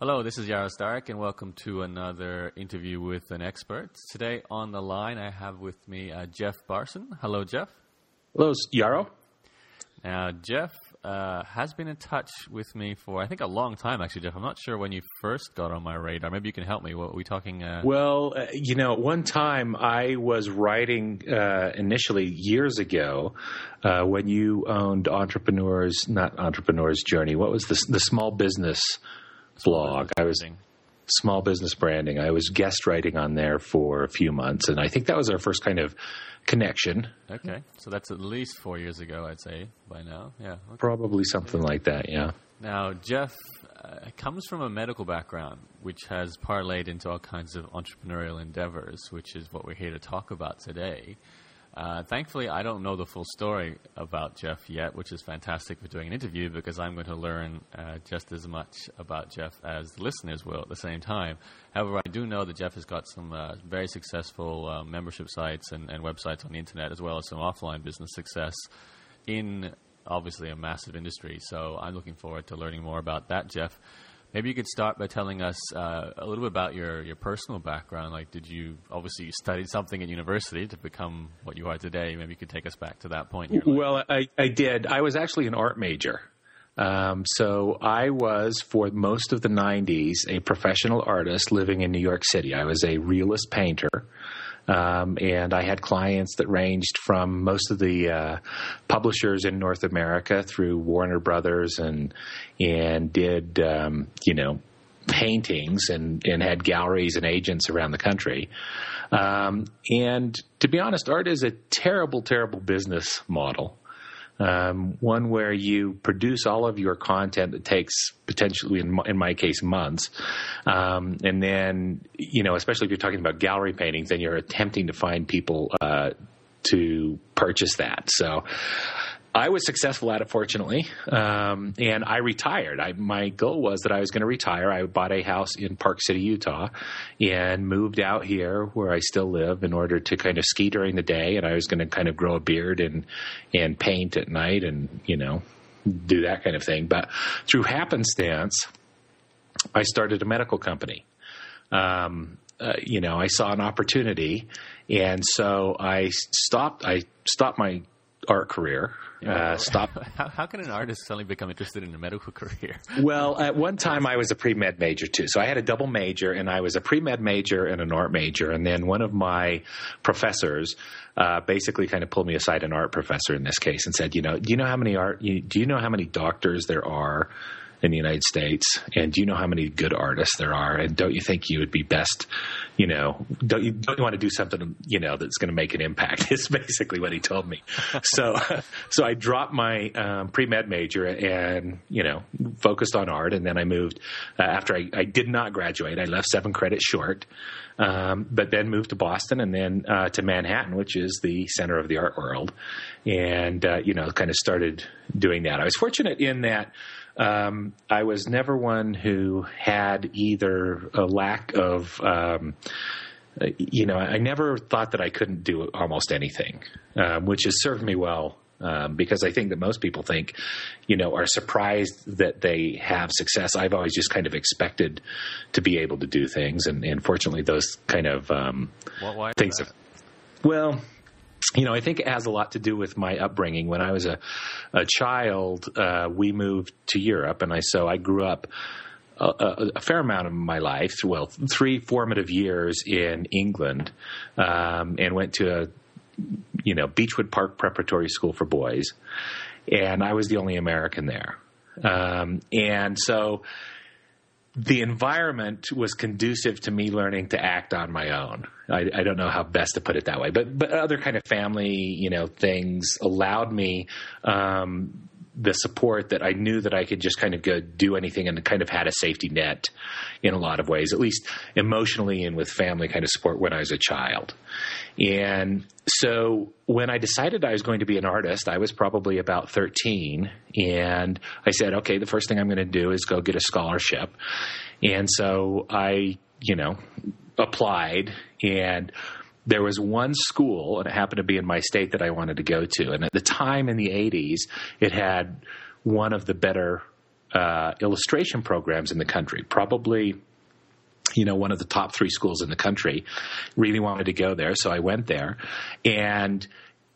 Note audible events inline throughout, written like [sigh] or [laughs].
Hello, this is Yaro Starak, and welcome to another interview with an expert. Today on the line, I have with me uh, Jeff Barson. Hello, Jeff. Hello, Yaro. Now, Jeff uh, has been in touch with me for I think a long time, actually, Jeff. I'm not sure when you first got on my radar. Maybe you can help me. What are we talking? Uh... Well, uh, you know, one time I was writing uh, initially years ago uh, when you owned Entrepreneurs, not Entrepreneurs Journey. What was the the small business blog? I was small business branding. I was guest writing on there for a few months, and I think that was our first kind of connection. Okay, so that's at least four years ago, I'd say by now. Yeah, okay. probably something like that. Yeah. Now, Jeff uh, comes from a medical background, which has parlayed into all kinds of entrepreneurial endeavors, which is what we're here to talk about today. Uh, thankfully, I don't know the full story about Jeff yet, which is fantastic for doing an interview because I'm going to learn uh, just as much about Jeff as the listeners will at the same time. However, I do know that Jeff has got some uh, very successful uh, membership sites and, and, websites on the internet, as well as some offline business success in obviously a massive industry. So I'm looking forward to learning more about that, Jeff. Maybe you could start by telling us uh, a little bit about your, your personal background. Like, did you obviously you studied something at university to become what you are today? Maybe you could take us back to that point. Well, I, I did. I was actually an art major. Um, so I was, for most of the 90s, a professional artist living in New York City. I was a realist painter. Um, and I had clients that ranged from most of the uh, publishers in North America through Warner Brothers and and did um, you know paintings and and had galleries and agents around the country. Um, and to be honest, art is a terrible, terrible business model um, one where you produce all of your content that takes potentially, in my, in my case, months, um, and then you know, especially if you're talking about gallery paintings, then you're attempting to find people uh, to purchase that. So I was successful at it, fortunately, um, and I retired. I, my goal was that I was going to retire. I bought a house in Park City, Utah, and moved out here where I still live in order to kind of ski during the day, and I was going to kind of grow a beard and and paint at night, and you know do that kind of thing. But through happenstance, I started a medical company. Um, uh, you know, I saw an opportunity, and so I stopped. I stopped my art career uh, stop. [laughs] How, how, can an artist suddenly become interested in a medical [laughs] career? well, at one time I was a pre med major too, so I had a double major, and I was a pre med major and an art major. And then one of my professors uh, basically kind of pulled me aside, an art professor in this case, and said, "You know, do you know how many art? You, do you know how many doctors there are?" In the United States, and do you know how many good artists there are? And don't you think you would be best, you know, don't you, don't you want to do something, you know, that's going to make an impact? [laughs] Is basically what he told me. [laughs] so, so I dropped my um, pre med major and you know focused on art, and then I moved uh, after I, I did not graduate. I left seven credits short. Um, but then moved to Boston and then uh, to Manhattan, which is the center of the art world, and uh, you know, kind of started doing that. I was fortunate in that um, I was never one who had either a lack of, um, you know, I never thought that I couldn't do almost anything, um, which has served me well. Um, because I think that most people think, you know, are surprised that they have success. I've always just kind of expected to be able to do things, and, and fortunately, those kind of um, things. Have, well, you know, I think it has a lot to do with my upbringing. When I was a, a child, uh, we moved to Europe, and I so I grew up a, a, fair amount of my life, well, three formative years in England, um, and went to a you know Beechwood Park Preparatory School for boys, and I was the only American there, um, and so the environment was conducive to me learning to act on my own. I, I, don't know how best to put it that way, but but other kind of family, you know, things allowed me um, the support that I knew that I could just kind of go do anything and kind of had a safety net in a lot of ways, at least emotionally and with family kind of support when I was a child. And so when I decided I was going to be an artist, I was probably about 13. And I said, okay, the first thing I'm going to do is go get a scholarship. And so I, you know, applied and there was one school, and it happened to be in my state that I wanted to go to. And at the time in the 80s, it had one of the better uh, illustration programs in the country. Probably, you know, one of the top three schools in the country. Really wanted to go there, so I went there. And,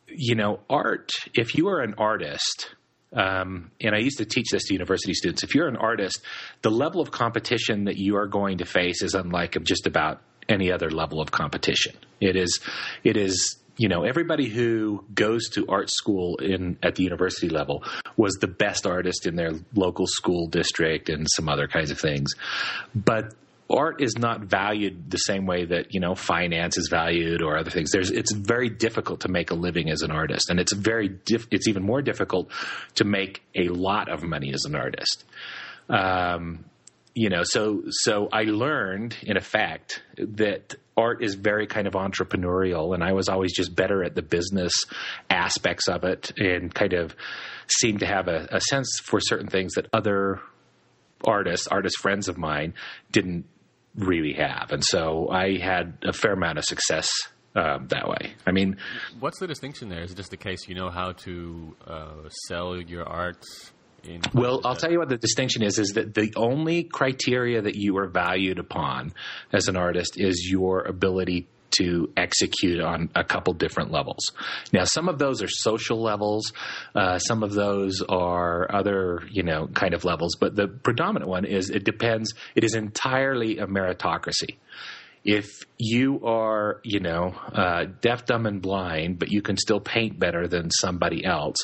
you know, art, if you are an artist, um, and I used to teach this to university students. If you're an artist, the level of competition that you are going to face is unlike just about any other level of competition. It is, it is you know everybody who goes to art school in at the university level was the best artist in their local school district and some other kinds of things. But art is not valued the same way that you know finance is valued or other things. There's it's very difficult to make a living as an artist. And it's very it's even more difficult to make a lot of money as an artist. Um, you know so so i learned in effect that art is very kind of entrepreneurial and i was always just better at the business aspects of it and kind of seemed to have a, a sense for certain things that other artists artist friends of mine didn't really have and so i had a fair amount of success um, that way. I mean, what's the distinction there? Is it just the case you know how to uh, sell your art well, I'll tell you what the distinction is: is that the only criteria that you are valued upon as an artist is your ability to execute on a couple different levels. Now, some of those are social levels, uh, some of those are other, you know, kind of levels, but the predominant one is it depends, it is entirely a meritocracy. If you are, you know, uh, deaf, dumb, and blind, but you can still paint better than somebody else,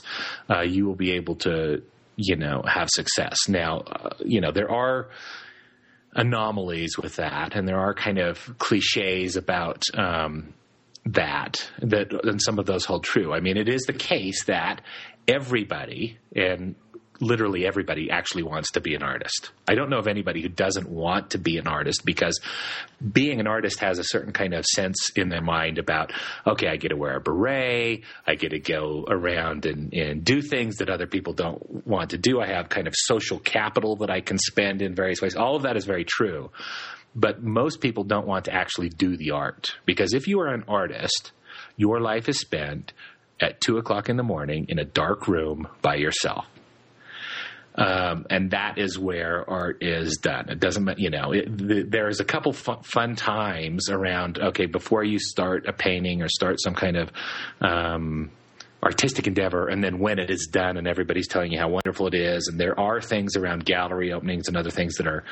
uh, you will be able to you know, have success. Now, uh, you know, there are anomalies with that, and there are kind of cliches about um, that that, and some of those hold true. I mean, it is the case that everybody, and literally everybody actually wants to be an artist. I don't know of anybody who doesn't want to be an artist because being an artist has a certain kind of sense in their mind about, okay, I get to wear a beret, I get to go around and, and do things that other people don't want to do. I have kind of social capital that I can spend in various ways. All of that is very true. But most people don't want to actually do the art because if you are an artist, your life is spent at two o'clock in the morning in a dark room by yourself. Um, and that is where art is done. It doesn't, you know, it, the, there's a couple fun, fun, times around, okay, before you start a painting or start some kind of, um, artistic endeavor and then when it is done and everybody's telling you how wonderful it is and there are things around gallery openings and other things that are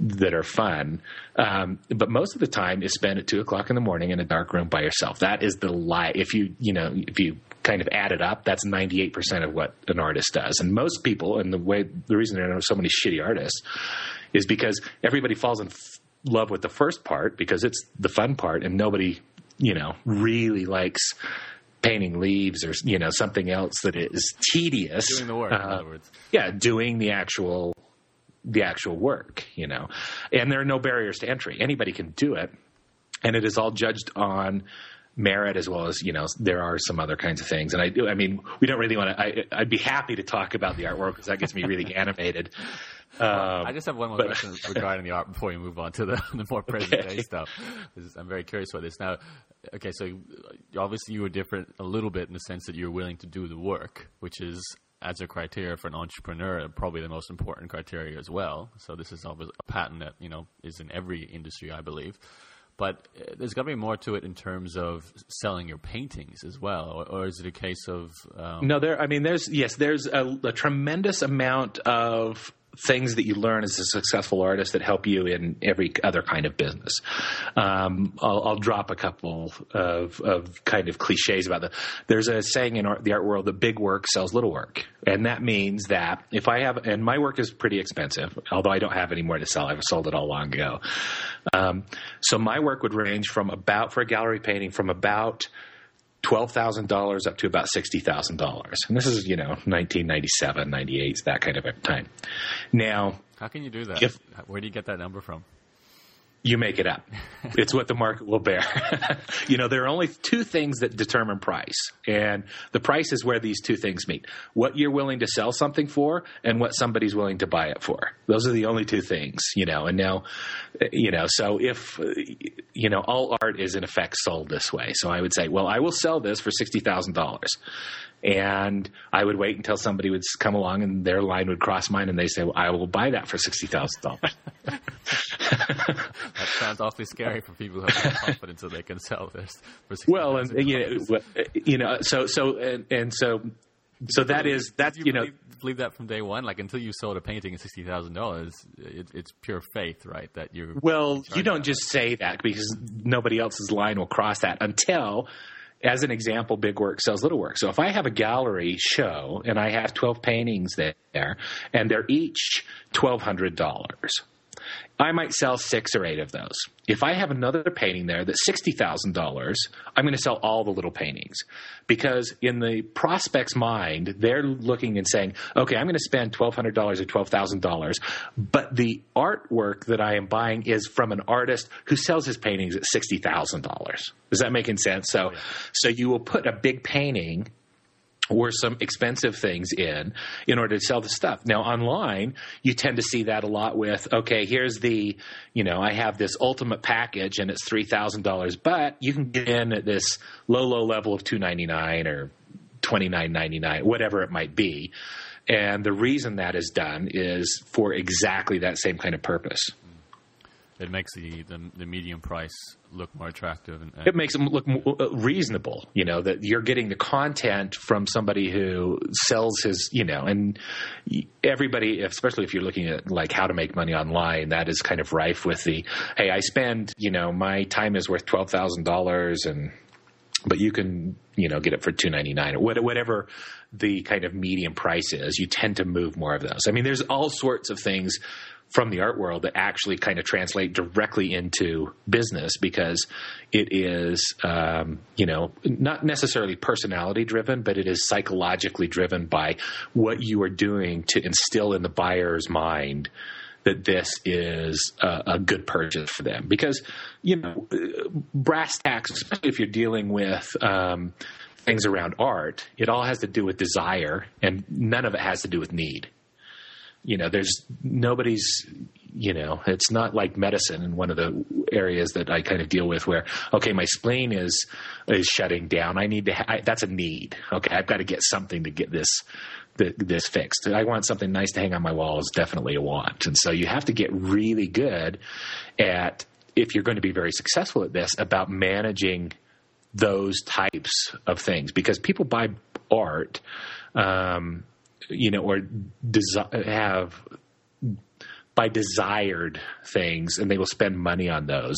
that are fun um, but most of the time is spent at two o'clock in the morning in a dark room by yourself that is the lie if you you know if you kind of added up, that's 98% of what an artist does. And most people, and the way, the reason there are so many shitty artists is because everybody falls in f- love with the first part because it's the fun part and nobody, you know, really likes painting leaves or, you know, something else that is tedious. Doing the work, uh, in other words. Yeah, doing the actual, the actual work, you know. And there are no barriers to entry. Anybody can do it. And it is all judged on merit as well as you know there are some other kinds of things and i do i mean we don't really want to I, i'd be happy to talk about the artwork because that gets me really [laughs] animated um, I just have one more but, question [laughs] regarding the art before we move on to the, the more present okay. day stuff. I'm very curious about this. Now, okay, so obviously you were different a little bit in the sense that you're willing to do the work, which is as a criteria for an entrepreneur, probably the most important criteria as well. So this is a pattern that you know is in every industry, I believe but uh, there's got to be more to it in terms of selling your paintings as well, or, or is it a case of? Um... No, there. I mean, there's yes, there's a, a tremendous amount of things that you learn as a successful artist that help you in every other kind of business. Um, I'll, I'll, drop a couple of, of, kind of cliches about that. There's a saying in art, the art world that big work sells little work. And that means that if I have, and my work is pretty expensive, although I don't have any more to sell, I've sold it all long ago. Um, so my work would range from about, for a gallery painting, from about $12,000 up to about $60,000. And this is, you know, 1997, 98, that kind of time. Now, how can you do that? If, Where do you get that number from? You make it up. [laughs] it's what the market will bear. [laughs] you know, there are only two things that determine price, and the price is where these two things meet: what you're willing to sell something for, and what somebody's willing to buy it for. Those are the only two things. You know, and now, you know, so if you know, all art is in effect sold this way. So I would say, well, I will sell this for sixty thousand dollars and I would wait until somebody would come along and their line would cross mine, and they say, well, "I will buy that for sixty thousand dollars." [laughs] that sounds awfully scary for people who have confidence that they can sell this. For well, and you know, you know, so so and, and so so that is that's you, you know believe that from day one. Like until you sold a painting at sixty thousand dollars, it's pure faith, right? That you're well, you don't just say that because nobody else's line will cross that until as an example, big work sells little work. So if I have a gallery show and I have 12 paintings there and they're each $1,200, I might sell six or eight of those. If I have another painting there that's $60,000, I'm going to sell all the little paintings because in the prospect's mind, they're looking and saying, okay, I'm going to spend $1,200 or $12,000, but the artwork that I am buying is from an artist who sells his paintings at $60,000. Is that making sense? So, so you will put a big painting or some expensive things in in order to sell the stuff. Now online, you tend to see that a lot with okay, here's the, you know, I have this ultimate package and it's $3,000, but you can get in at this low low level of 299 or 29.99, whatever it might be. And the reason that is done is for exactly that same kind of purpose it makes the, the, the medium price look more attractive. And, and it makes them look uh, reasonable. You know that you're getting the content from somebody who sells his. You know, and everybody, especially if you're looking at like how to make money online, that is kind of rife with the hey, I spend. You know, my time is worth twelve thousand dollars, and but you can you know get it for two ninety nine or whatever the kind of medium price is. You tend to move more of those. I mean, there's all sorts of things from the art world that actually kind of translate directly into business because it is, um, you know, not necessarily personality driven, but it is psychologically driven by what you are doing to instill in the buyer's mind that this is a, a, good purchase for them. Because, you know, brass tacks, especially if you're dealing with um, things around art, it all has to do with desire and none of it has to do with need you know, there's nobody's, you know, it's not like medicine in one of the areas that I kind of deal with where, okay, my spleen is, is shutting down. I need to, ha- I, that's a need. Okay. I've got to get something to get this, the, this fixed. I want something nice to hang on my wall is definitely a want. And so you have to get really good at, if you're going to be very successful at this, about managing those types of things because people buy art, um, you know, or desi- have by desired things, and they will spend money on those.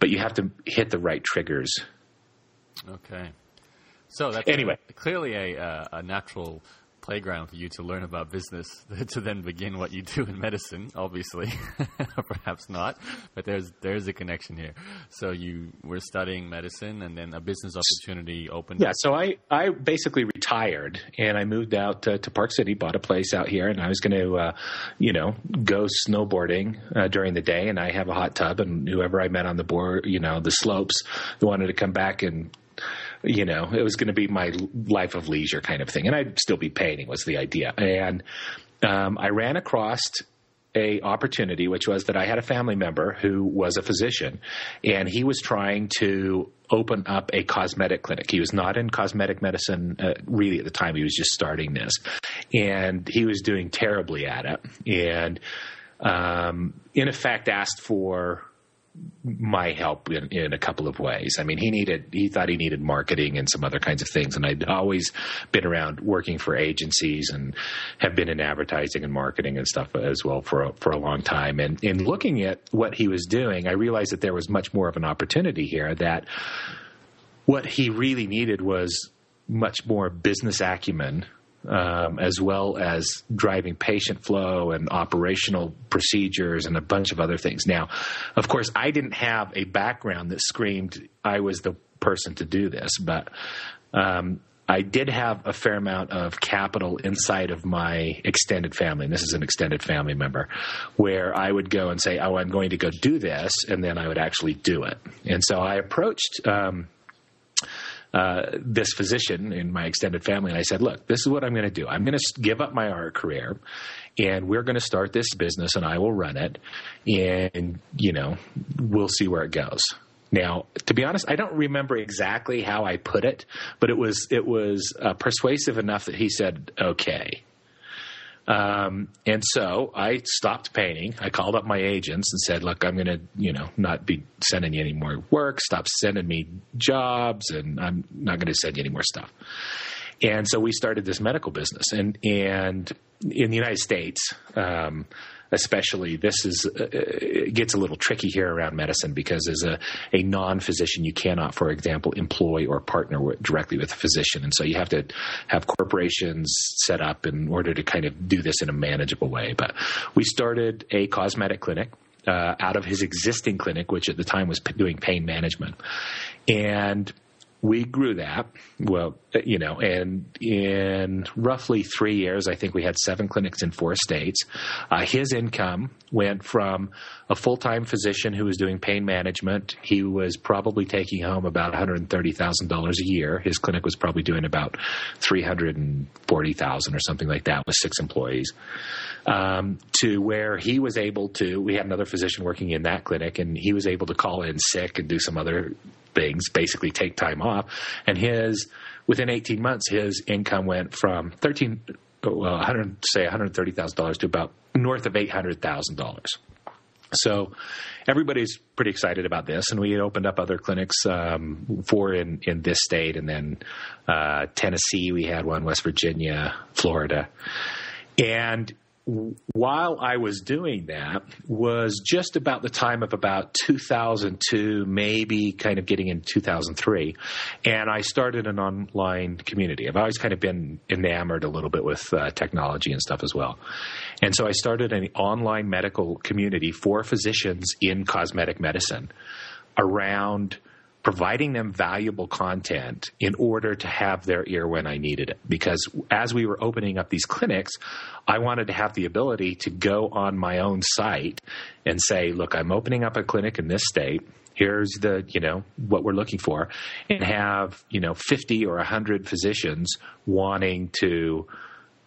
But you have to hit the right triggers. Okay. So that's anyway clearly a, uh, a natural playground for you to learn about business [laughs] to then begin what you do in medicine. Obviously, [laughs] perhaps not, but there's there's a connection here. So you were studying medicine, and then a business opportunity opened. Up. Yeah. So I I basically retired, and I moved out to, to Park City, bought a place out here, and I was going to, uh, you know, go snowboarding uh, during the day, and I have a hot tub, and whoever I met on the board, you know, the slopes, wanted to come back and you know, it was going to be my life of leisure kind of thing, and I'd still be painting was the idea. And um, I ran across a opportunity, which was that I had a family member who was a physician, and he was trying to open up a cosmetic clinic. He was not in cosmetic medicine uh, really at the time; he was just starting this, and he was doing terribly at it, and um, in effect asked for my help in, in a couple of ways. I mean, he needed, he thought he needed marketing and some other kinds of things. And I'd always been around working for agencies and have been in advertising and marketing and stuff as well for a, for a long time. And in looking at what he was doing, I realized that there was much more of an opportunity here that what he really needed was much more business acumen um, as well as driving patient flow and operational procedures and a bunch of other things. Now, of course, I didn't have a background that screamed I was the person to do this, but um, I did have a fair amount of capital inside of my extended family. And this is an extended family member where I would go and say, Oh, I'm going to go do this. And then I would actually do it. And so I approached, um, uh, this physician in my extended family, and I said, "Look, this is what I'm going to do. I'm going to give up my art career, and we're going to start this business, and I will run it, and you know, we'll see where it goes." Now, to be honest, I don't remember exactly how I put it, but it was it was uh, persuasive enough that he said, "Okay." Um, and so I stopped painting. I called up my agents and said, "Look, I'm going to, you know, not be sending you any more work. Stop sending me jobs, and I'm not going to send you any more stuff." And so we started this medical business, and and in the United States. Um, especially this is uh, it gets a little tricky here around medicine because as a, a non-physician you cannot for example employ or partner with, directly with a physician. And so you have to have corporations set up in order to kind of do this in a manageable way. But we started a cosmetic clinic uh, out of his existing clinic which at the time was p- doing pain management. And we grew that well you know and in roughly three years i think we had seven clinics in four states. Uh, his income went from a full-time physician who was doing pain management. He was probably taking home about $130000 a year. His clinic was probably doing about 340000 or something like that with six employees. Um, to where he was able to we had another physician working in that clinic and he was able to call in sick and do some other things, basically take time off. And his, within 18 months, his income went from 13, well, 100, say $130,000 to about north of $800,000. So everybody's pretty excited about this, and we had opened up other clinics, um, four in, in this state, and then uh, Tennessee, we had one, West Virginia, Florida. And while I was doing that was just about the time of about 2002, maybe kind of getting in 2003. And I started an online community. I've always kind of been enamored a little bit with uh, technology and stuff as well. And so I started an online medical community for physicians in cosmetic medicine around providing them valuable content in order to have their ear when I needed it. Because as we were opening up these clinics, I wanted to have the ability to go on my own site and say, look, I'm opening up a clinic in this state. Here's the, you know, what we're looking for and have, you know, 50 or 100 physicians wanting to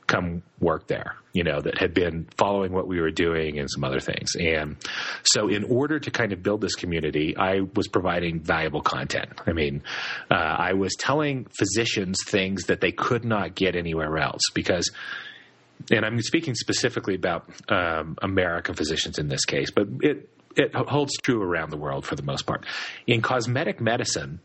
come work there, you know, that had been following what we were doing and some other things. And so, in order to kind of build this community, I was providing valuable content. I mean, uh, I was telling physicians things that they could not get anywhere else because. And I'm speaking specifically about um, American physicians in this case, but it it holds true around the world for the most part. In cosmetic medicine,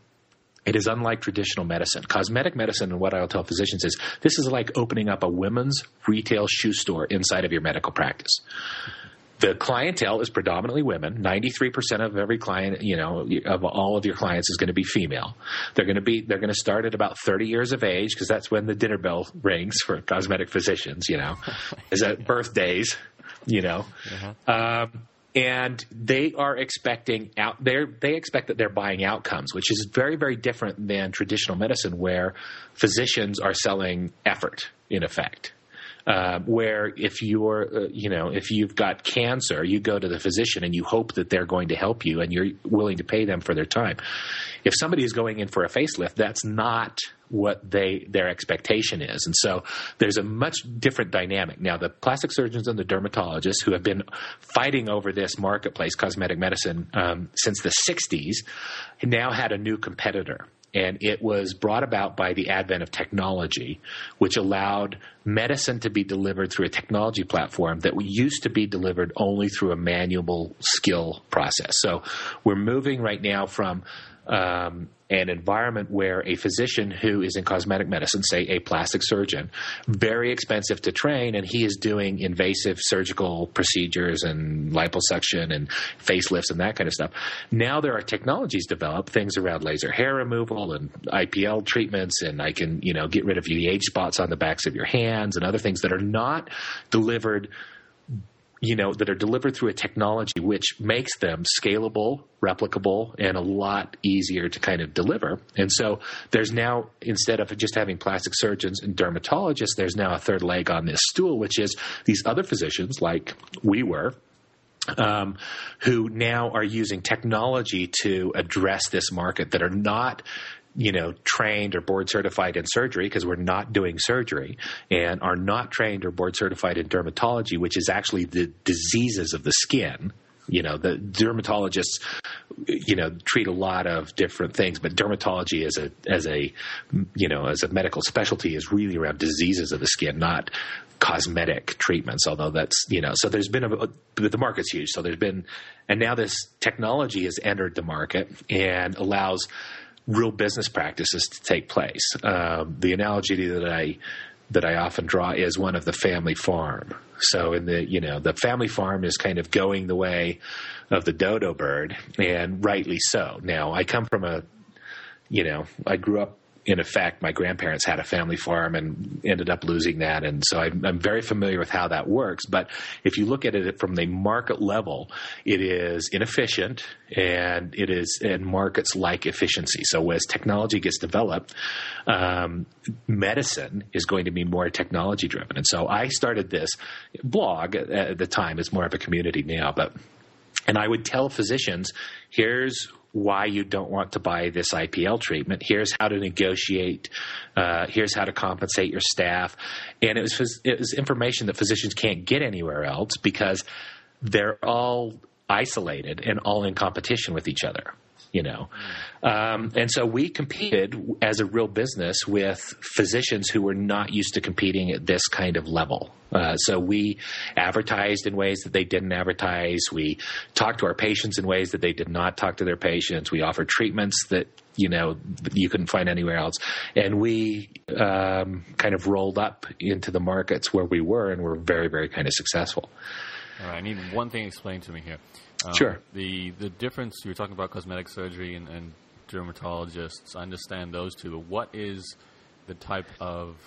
it is unlike traditional medicine. Cosmetic medicine, and what I'll tell physicians is this is like opening up a women's retail shoe store inside of your medical practice. The clientele is predominantly women. 93% of every client, you know, of all of your clients is going to be female. They're going to be, they're going to start at about 30 years of age because that's when the dinner bell rings for cosmetic physicians, you know, [laughs] is at birthdays, you know. Uh-huh. Um, and they are expecting out they they expect that they're buying outcomes which is very very different than traditional medicine where physicians are selling effort in effect uh, where if you're, uh, you know, if you've got cancer, you go to the physician and you hope that they're going to help you and you're willing to pay them for their time. If somebody is going in for a facelift, that's not what they their expectation is. And so there's a much different dynamic. Now the plastic surgeons and the dermatologists who have been fighting over this marketplace, cosmetic medicine, um, since the 60s, now had a new competitor and it was brought about by the advent of technology, which allowed medicine to be delivered through a technology platform that used to be delivered only through a manual skill process. So we're moving right now from um, an environment where a physician who is in cosmetic medicine, say a plastic surgeon, very expensive to train, and he is doing invasive surgical procedures and liposuction and facelifts and that kind of stuff. Now there are technologies developed, things around laser hair removal and IPL treatments, and I can you know get rid of age spots on the backs of your hands and other things that are not delivered you know, that are delivered through a technology which makes them scalable, replicable, and a lot easier to kind of deliver. And so there's now, instead of just having plastic surgeons and dermatologists, there's now a third leg on this stool, which is these other physicians like we were. Um, who now are using technology to address this market that are not you know, trained or board certified in surgery because we're not doing surgery and are not trained or board certified in dermatology, which is actually the diseases of the skin. You know, the dermatologists, you know, treat a lot of different things, but dermatology as a, as a, you know, as a medical specialty is really around diseases of the skin, not cosmetic treatments, although that's, you know, so there's been a, the market's huge. So there's been, and now this technology has entered the market and allows real business practices to take place. Um, the analogy that I that I often draw is one of the family farm. So in the you know the family farm is kind of going the way of the dodo bird, and rightly so. Now I come from a you know I grew up in effect, my grandparents had a family farm and ended up losing that. And so I'm, I'm, very familiar with how that works. But if you look at it from the market level, it is inefficient and it is, and markets like efficiency. So as technology gets developed, um, medicine is going to be more technology driven. And so I started this blog at the time. It's more of a community now, but and I would tell physicians, here's why you don't want to buy this IPL treatment. Here's how to negotiate. Uh, here's how to compensate your staff. And it was it was information that physicians can't get anywhere else because they're all isolated and all in competition with each other you know. Um, and so we competed as a real business with physicians who were not used to competing at this kind of level. Uh, so we advertised in ways that they didn't advertise. We talked to our patients in ways that they did not talk to their patients. We offered treatments that you know you couldn't find anywhere else, and we um, kind of rolled up into the markets where we were, and were very, very kind of successful. All right, I need one thing explained to me here. Um, sure. The the difference you were talking about cosmetic surgery and, and dermatologists. I understand those two. But what is the type of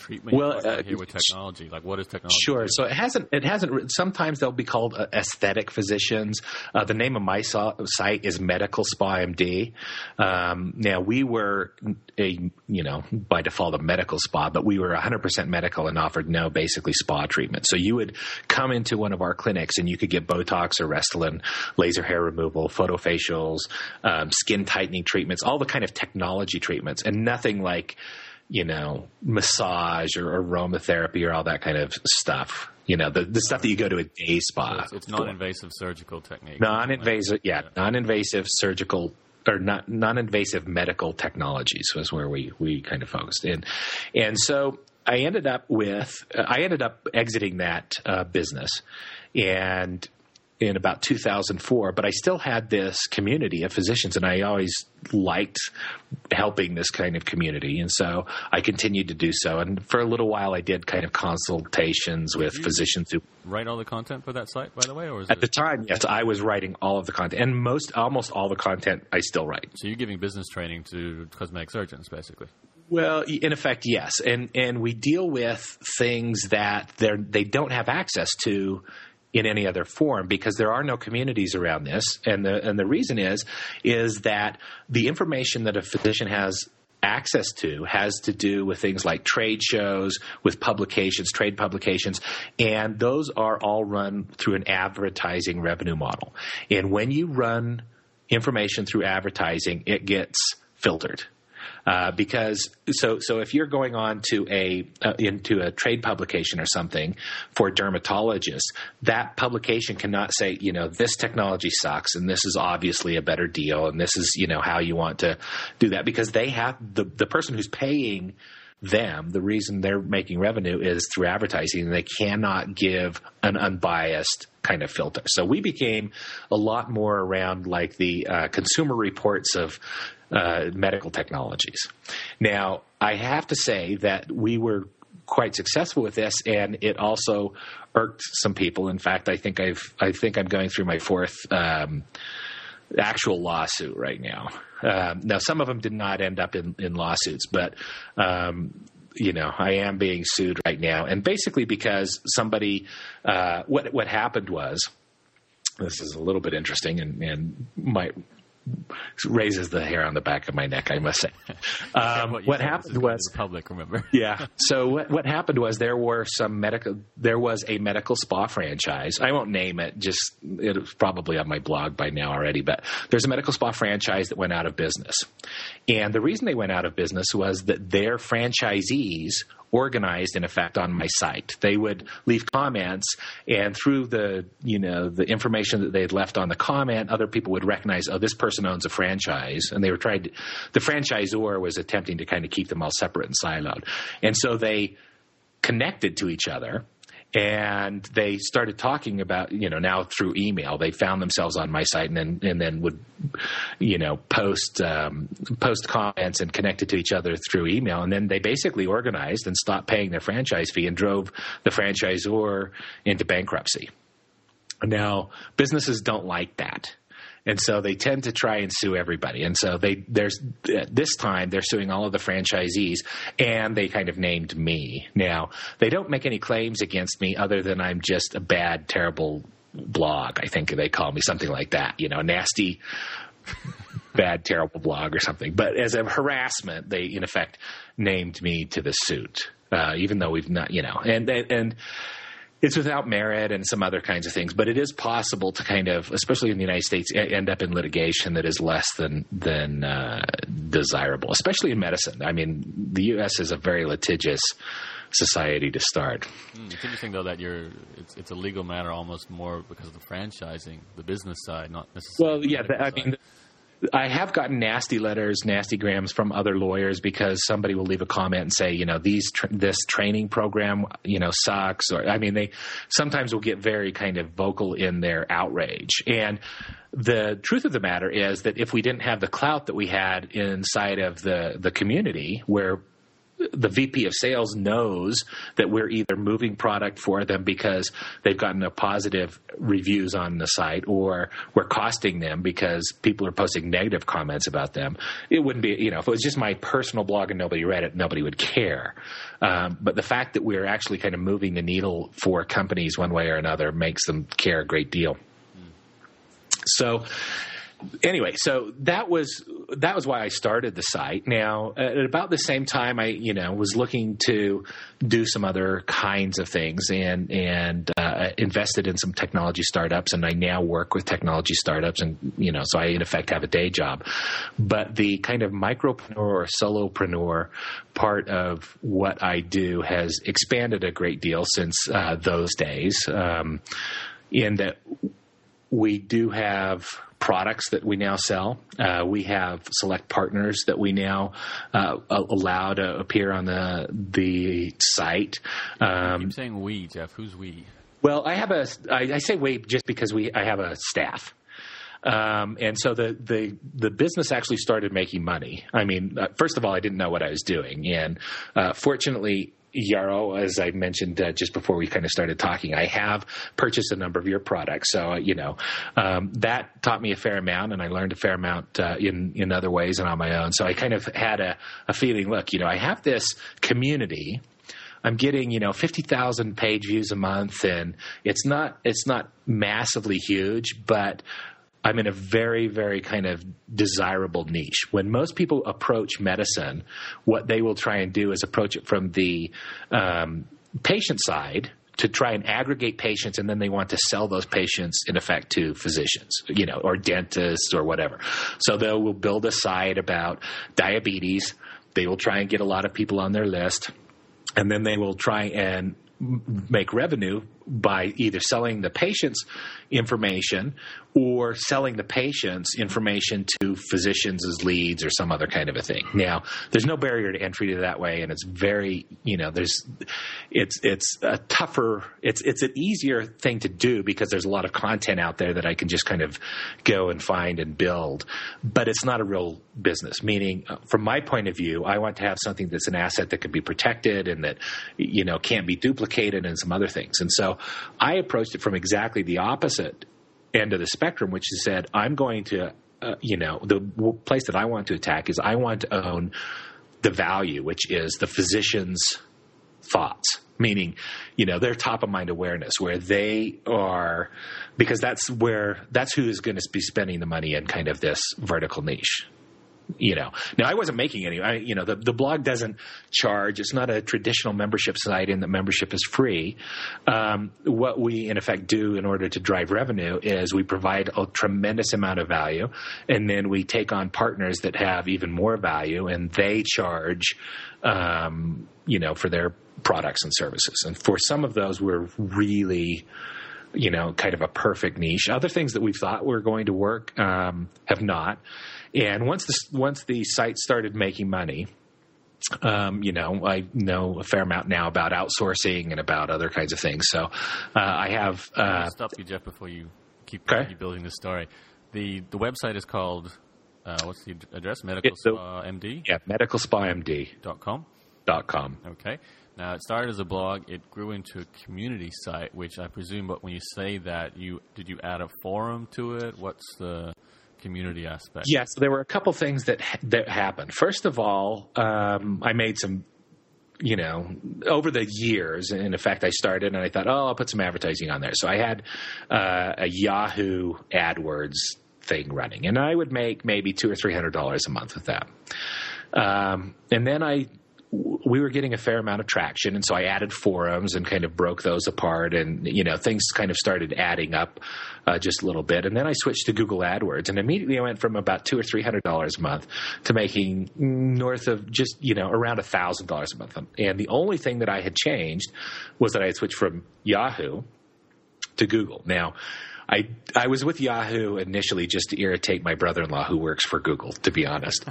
treatment well, uh, here with technology? Like, what is technology? Sure. So it hasn't. It hasn't. Sometimes they'll be called uh, aesthetic physicians. Uh, the name of my so- site is Medical Spa MD. Um, now we were a you know by default a medical spa, but we were 100% medical and offered no basically spa treatment. So you would come into one of our clinics and you could get Botox or Restylane, laser hair removal, photofacials, um, skin tightening treatments, all the kind of technology treatments, and nothing like you know, massage or aromatherapy or all that kind of stuff. You know, the, the stuff that you go to a day spa. So it's, non-invasive surgical technique. Non-invasive, yeah, non-invasive surgical or not non-invasive medical technologies was where we we kind of focused in, and so I ended up with I ended up exiting that uh, business, and in about 2004, but I still had this community of physicians, and I always liked helping this kind of community, and so I continued to do so. And for a little while, I did kind of consultations with mm-hmm. physicians who write all the content for that site, by the way, or at it... the time, yes, I was writing all of the content, and most almost all the content I still write. So you're giving business training to cosmetic surgeons, basically. Well, in effect, yes, and and we deal with things that they they don't have access to in any other form because there are no communities around this and the and the reason is is that the information that a physician has access to has to do with things like trade shows, with publications, trade publications, and those are all run through an advertising revenue model. And when you run information through advertising, it gets filtered. Uh, because so so if you're going on to a uh, into a trade publication or something for dermatologists, that publication cannot say you know this technology sucks and this is obviously a better deal and this is you know how you want to do that because they have the the person who's paying them, the reason they're making revenue is through advertising, and they cannot give an unbiased kind of filter. So we became a lot more around like the uh, consumer reports of uh, medical technologies. Now, I have to say that we were quite successful with this, and it also irked some people. In fact, I think I've I think I'm going through my fourth. Um, actual lawsuit right now. Um, now, some of them did not end up in, in lawsuits, but um, you know, I am being sued right now, and basically because somebody, uh, what what happened was, this is a little bit interesting and and might raises the hair on the back of my neck, I must say. [laughs] Um, what, what happened was public. Remember? [laughs] yeah. So what what happened was there were some medical. There was a medical spa franchise. I won't name it. Just it's probably on my blog by now already. But there's a medical spa franchise that went out of business, and the reason they went out of business was that their franchisees organized in effect on my site. They would leave comments, and through the you know the information that they had left on the comment, other people would recognize, oh, this person owns a franchise, and they were trying. To, the franchisor was attempting to kind of keep them all separate and siloed, and so they connected to each other and they started talking about you know now through email they found themselves on my site and then and then would you know post um, post comments and connected to each other through email. And then they basically organized and stopped paying their franchise fee and drove the franchisor into bankruptcy. Now businesses don't like that and so they tend to try and sue everybody. And so they there's this time they're suing all of the franchisees, and they kind of named me. Now they don't make any claims against me other than I'm just a bad, terrible blog. I think they call me something like that. You know, nasty. bad, terrible blog or something. But as a harassment, they in effect named me to the suit, uh, even though we've not, you know, and and, it's without merit and some other kinds of things, but it is possible to kind of, especially in the United States, end up in litigation that is less than than uh, desirable, especially in medicine. I mean, the U.S. is a very litigious society to start. Mm, it's interesting though that you're it's, it's a legal matter almost more because of the franchising, the business side, not necessarily. Well, yeah, the, I mean. I have gotten nasty letters, nasty grams from other lawyers because somebody will leave a comment and say, you know, these this training program, you know, sucks. Or I mean, they sometimes will get very kind of vocal in their outrage. And the truth of the matter is that if we didn't have the clout that we had inside of the the community, where the VP of sales knows that we're either moving product for them because they've gotten a positive reviews on the site or we're costing them because people are posting negative comments about them. It wouldn't be, you know, if it was just my personal blog and nobody read it, nobody would care. Um, but the fact that we're actually kind of moving the needle for companies one way or another makes them care a great deal. So anyway, so that was that was why I started the site. Now, at about the same time, I you know was looking to do some other kinds of things and and uh, invested in some technology startups, and I now work with technology startups, and you know, so I in effect have a day job. But the kind of micropreneur or solopreneur part of what I do has expanded a great deal since uh, those days. Um, in that we do have products that we now sell. Uh, we have select partners that we now uh, allow to appear on the the site. Um, keep saying we, Jeff. Who's we? Well, I have a. I, I say we just because we. I have a staff. Um, and so the, the the business actually started making money. I mean, uh, first of all, I didn't know what I was doing, and uh, fortunately, Yaro, as I mentioned uh, just before we kind of started talking, I have purchased a number of your products. So, uh, you know, um, that taught me a fair amount and I learned a fair amount uh, in, in other ways and on my own. So I kind of had a, a feeling, look, you know, I have this community I'm getting, you know, 50,000 page views a month and it's not, it's not massively huge, but I'm in a very, very kind of desirable niche. When most people approach medicine, what they will try and do is approach it from the um, patient side to try and aggregate patients and then they want to sell those patients in effect to physicians you know or dentists or whatever. So they will build a site about diabetes. They will try and get a lot of people on their list. And then they will try and make revenue by either selling the patient's information or selling the patient's information to physicians as leads or some other kind of a thing. Now, there's no barrier to entry to that way, and it's very, you know, there's, it's it's a tougher, it's it's an easier thing to do because there's a lot of content out there that I can just kind of go and find and build, but it's not a real business. Meaning, uh, from my point of view, I want to have something that's an asset that can be protected and that, you know, can't be duplicated and some other things. And so, I approached it from exactly the opposite end of the spectrum, which is said, I'm going to, uh, you know, the place that I want to attack is I want to own the value, which is the physician's thoughts. Meaning you know their top of mind awareness where they are because that's where that's who is going to be spending the money in kind of this vertical niche you know. Now i wasn't making any I, you know the, the blog doesn't charge it's not a traditional membership site and the membership is free. Um, what we in effect do in order to drive revenue is we provide a tremendous amount of value and then we take on partners that have even more value and they charge um, you know for their products and services. And for some of those we're really you know kind of a perfect niche. Other things that we thought were going to work um, have not and once the once the site started making money, um, you know, I know a fair amount now about outsourcing and about other kinds of things. So uh, I have. Uh, stop you, Jeff, before you keep, okay. keep building this story. The the website is called uh, what's the address? Medical Spa MD. Yeah, medicalspamd. Dot com. Dot com. Okay. Now it started as a blog. It grew into a community site, which I presume. But when you say that, you did you add a forum to it? What's the community aspect? Yes, there were a couple things that that happened. First of all, um, I made some you know, over the years, in effect, I started and I thought, oh, I'll put some advertising on there. So I had uh, a Yahoo AdWords thing running, and I would make maybe two or three hundred dollars a month with that. Um, and then I we were getting a fair amount of traction, and so I added forums and kind of broke those apart, and you know things kind of started adding up uh, just a little bit, and then I switched to Google AdWords, and immediately I went from about two or three hundred dollars a month to making north of just you know around a thousand dollars a month, and the only thing that I had changed was that I had switched from Yahoo to Google. Now. I I was with Yahoo initially just to irritate my brother-in-law who works for Google. To be honest,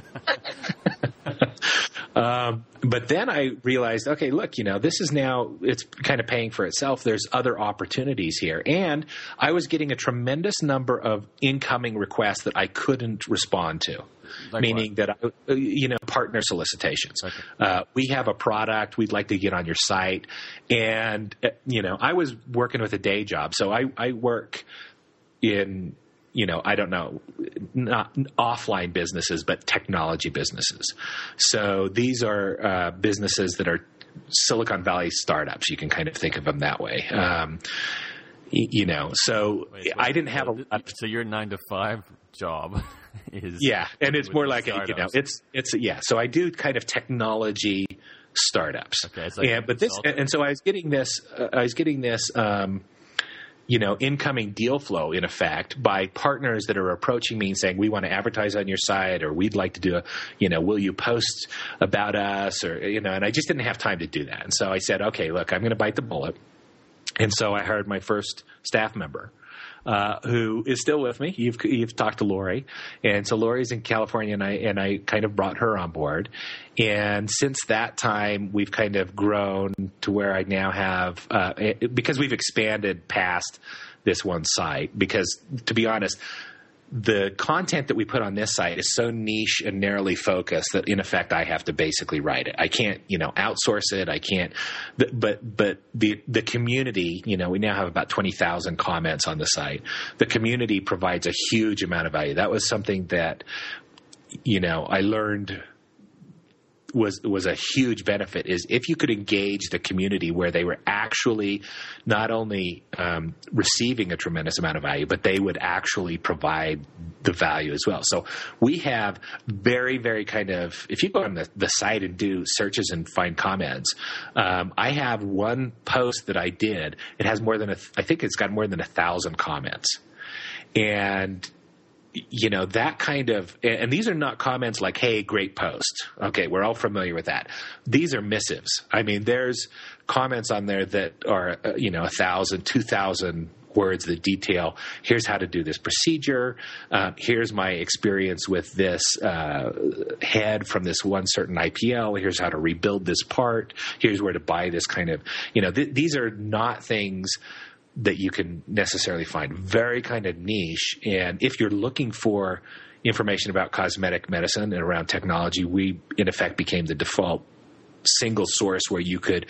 [laughs] [laughs] um, but then I realized, okay, look, you know, this is now it's kind of paying for itself. There's other opportunities here, and I was getting a tremendous number of incoming requests that I couldn't respond to. Like meaning what? that I, uh, you know partner solicitations. Okay. Uh, we have a product we'd like to get on your site, and uh, you know I was working with a day job, so I, I work in you know, I don't know, not offline businesses, but technology businesses. So these are uh, businesses that are Silicon Valley startups. You can kind of think of them that way. Um, you know, so wait, wait, I didn't have a. So your nine to five job [laughs] is yeah, and it's more like a, you know, it's it's yeah. So I do kind of technology startups. Okay, like yeah, but this and, and, so I was getting this. Uh, I was getting this. Um, you know, incoming deal flow in effect by partners that are approaching me and saying, we want to advertise on your site or we'd like to do a, you know, will you post about us or, you know, and I just didn't have time to do that. And so I said, okay, look, I'm going to bite the bullet. And so I hired my first staff member uh, who is still with me. You've you've talked to Lori, and so Lori's in California, and I and I kind of brought her on board. And since that time, we've kind of grown to where I now have uh, because we've expanded past this one site. Because to be honest, the content that we put on this site is so niche and narrowly focused that in effect I have to basically write it. I can't, you know, outsource it. I can't, but but the the community, you know, we now have about twenty thousand comments on the site. The community provides a huge amount of value. That was something that, you know, I learned was was a huge benefit is if you could engage the community where they were actually not only um, receiving a tremendous amount of value, but they would actually provide the value as well. So we have very very kind of if you go on the, the site and do searches and find comments, um, I have one post that I did. It has more than a I think it's got more than a thousand comments, and you know that kind of and these are not comments like hey great post. Okay we're all familiar with that. These are missives. I mean there's comments on there that are uh, you know a thousand two thousand words that detail. Here's how to do this procedure. Uh, here's my experience with this uh, head from this one certain IPL here's how to rebuild this part. Here's where to buy this kind of you know th- these are not things that you can necessarily find. Very kind of niche. And if you're looking for information about cosmetic medicine and around technology, we in effect became the default single source where you could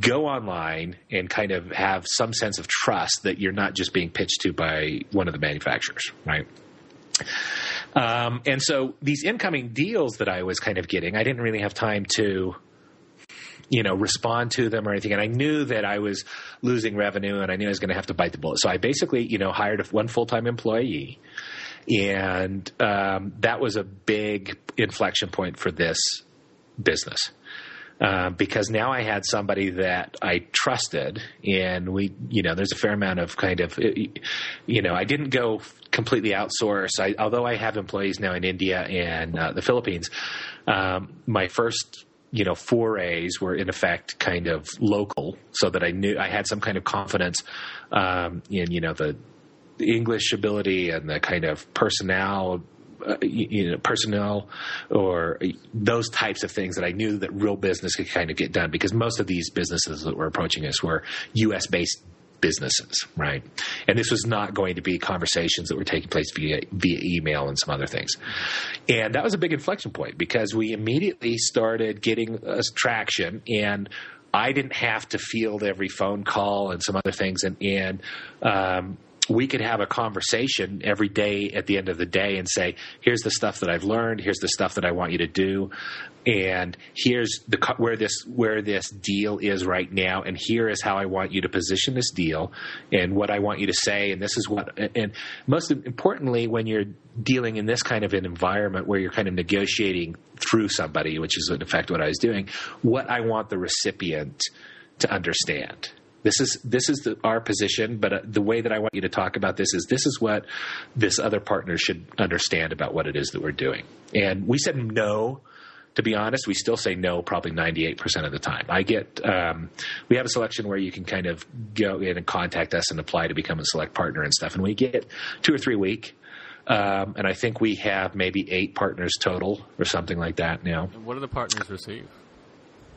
go online and kind of have some sense of trust that you're not just being pitched to by one of the manufacturers, right? Um, and so these incoming deals that I was kind of getting, I didn't really have time to, you know, respond to them or anything. And I knew that I was losing revenue and I knew I was going to have to bite the bullet. So I basically, you know, hired one full time employee. And um, that was a big inflection point for this business. Uh, because now I had somebody that I trusted, and we, you know, there's a fair amount of kind of, you know, I didn't go completely outsource. I, although I have employees now in India and uh, the Philippines, um, my first you know forays were in effect kind of local so that i knew i had some kind of confidence um, in you know the english ability and the kind of personnel uh, you know, personnel or those types of things that I knew that real business could kind of get done because most of these businesses that were approaching us were U.S. based businesses, right? And this was not going to be conversations that were taking place via via email and some other things. And that was a big inflection point because we immediately started getting us traction and I didn't have to field every phone call and some other things and and um, we could have a conversation every day at the end of the day and say, here's the stuff that I've learned. Here's the stuff that I want you to do. And here's the, where this, where this deal is right now. And here is how I want you to position this deal and what I want you to say. And this is what, and most importantly, when you're dealing in this kind of an environment where you're kind of negotiating through somebody, which is in effect what I was doing, what I want the recipient to understand this is this is the, our position, but uh, the way that I want you to talk about this is this is what this other partner should understand about what it is that we're doing. And we said no. To be honest, we still say no probably 98% of the time. I get, um, we have a selection where you can kind of go in and contact us and apply to become a select partner and stuff. And we get two or three week. Um, and I think we have maybe eight partners total or something like that now. And what do the partners receive?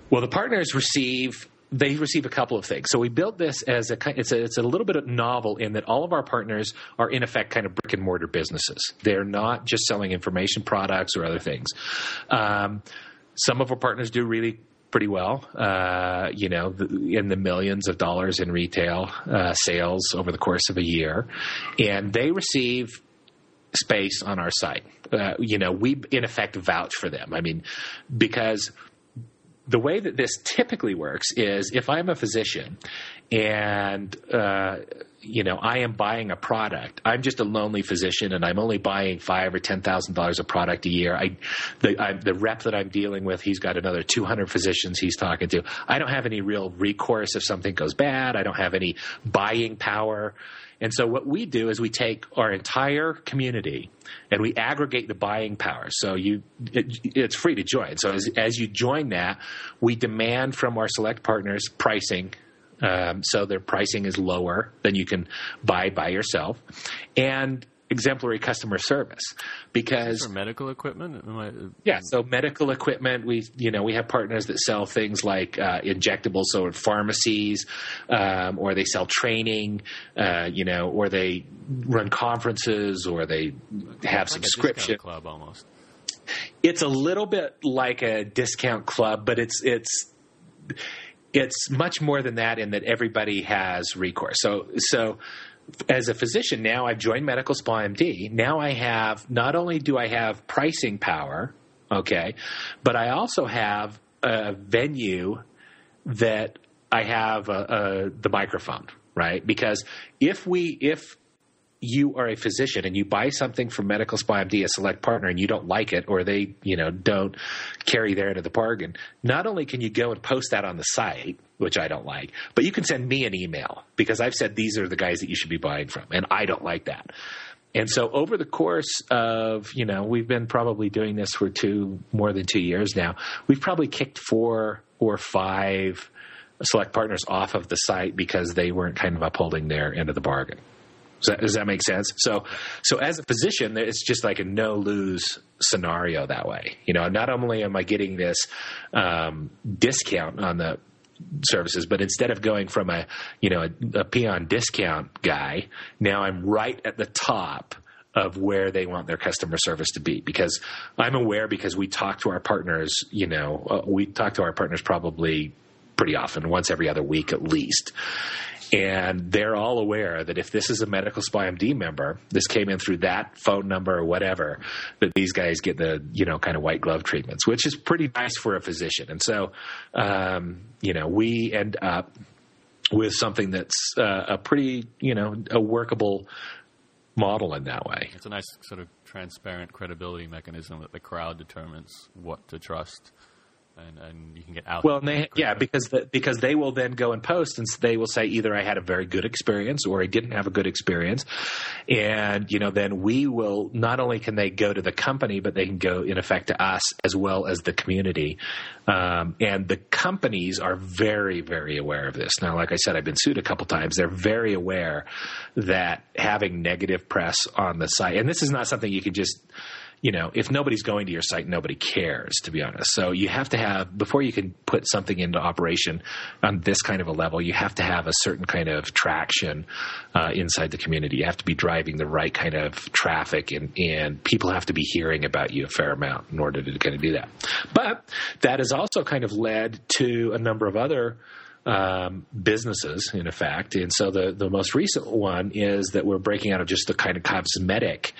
Well, the partners receive they receive a couple of things. So we built this as a it's a it's a little bit novel in that all of our partners are in effect kind of brick and mortar businesses. They're not just selling information products or other things. Um, some of our partners do really pretty well. Uh, you know, in the millions of dollars in retail uh, sales over the course of a year, and they receive space on our site. Uh, you know, we in effect vouch for them. I mean, because the way that this typically works is if I'm a physician and uh, you know I am buying a product, I'm just a lonely physician and I'm only buying five or ten thousand dollars of product a year. I the, I, the rep that I'm dealing with, he's got another 200 physicians he's talking to. I don't have any real recourse if something goes bad. I don't have any buying power. And so what we do is we take our entire community and we aggregate the buying power. So you, it, it's free to join. So as, as you join that, we demand from our select partners pricing um, so their pricing is lower than you can buy by yourself. And exemplary customer service because for medical equipment? Yeah so medical equipment we you know we have partners that sell things like uh, injectables so in pharmacies um, or they sell training uh, you know or they run conferences or they have like subscription. club almost. It's a little bit like a discount club but it's it's it's much more than that in that everybody has recourse. So so as a physician now I've joined Medical Spa MD. Now I have not only do I have pricing power, okay, but I also have a venue that I have a, a, the microphone, right? Because if we if you are a physician and you buy something from Medical Spa MD, a select partner, and you don't like it, or they, you know, don't carry their end of the bargain, not only can you go and post that on the site, which I don't like, but you can send me an email because I've said these are the guys that you should be buying from, and I don't like that. And so over the course of, you know, we've been probably doing this for two, more than two years now, we've probably kicked four or five select partners off of the site because they weren't kind of upholding their end of the bargain. Does that, does that, make sense? So, so as a physician, it's just like a no lose scenario that way. You know, not only am I getting this um, discount on the services, but instead of going from a you know a, a peon discount guy, now I'm right at the top of where they want their customer service to be because I'm aware because we talk to our partners. You know, uh, we talk to our partners probably pretty often, once every other week at least and they're all aware that if this is a Medical Spa MD member, this came in through that phone number or whatever, that these guys get the you know kind of white glove treatments, which is pretty nice for a physician. And so, um, you know, we end up with something that's uh, a pretty you know a workable model in that way. It's a nice sort of transparent credibility mechanism that the crowd determines what to trust and, and you can get out. Well, they, yeah, because the, because they will then go and post, and they will say either I had a very good experience or I didn't have a good experience, and you know then we will not only can they go to the company, but they can go in effect to us as well as the community, um, and the companies are very very aware of this. Now, like I said, I've been sued a couple times. They're very aware that having negative press on the site, and this is not something you can just you know, if nobody's going to your site, nobody cares, to be honest. So you have to have, before you can put something into operation on this kind of a level, you have to have a certain kind of traction uh, inside the community. You have to be driving the right kind of traffic, and, and people have to be hearing about you a fair amount in order to kind of do that. But that has also kind of led to a number of other um, businesses, in effect. And so the, the most recent one is that we're breaking out of just the kind of cosmetic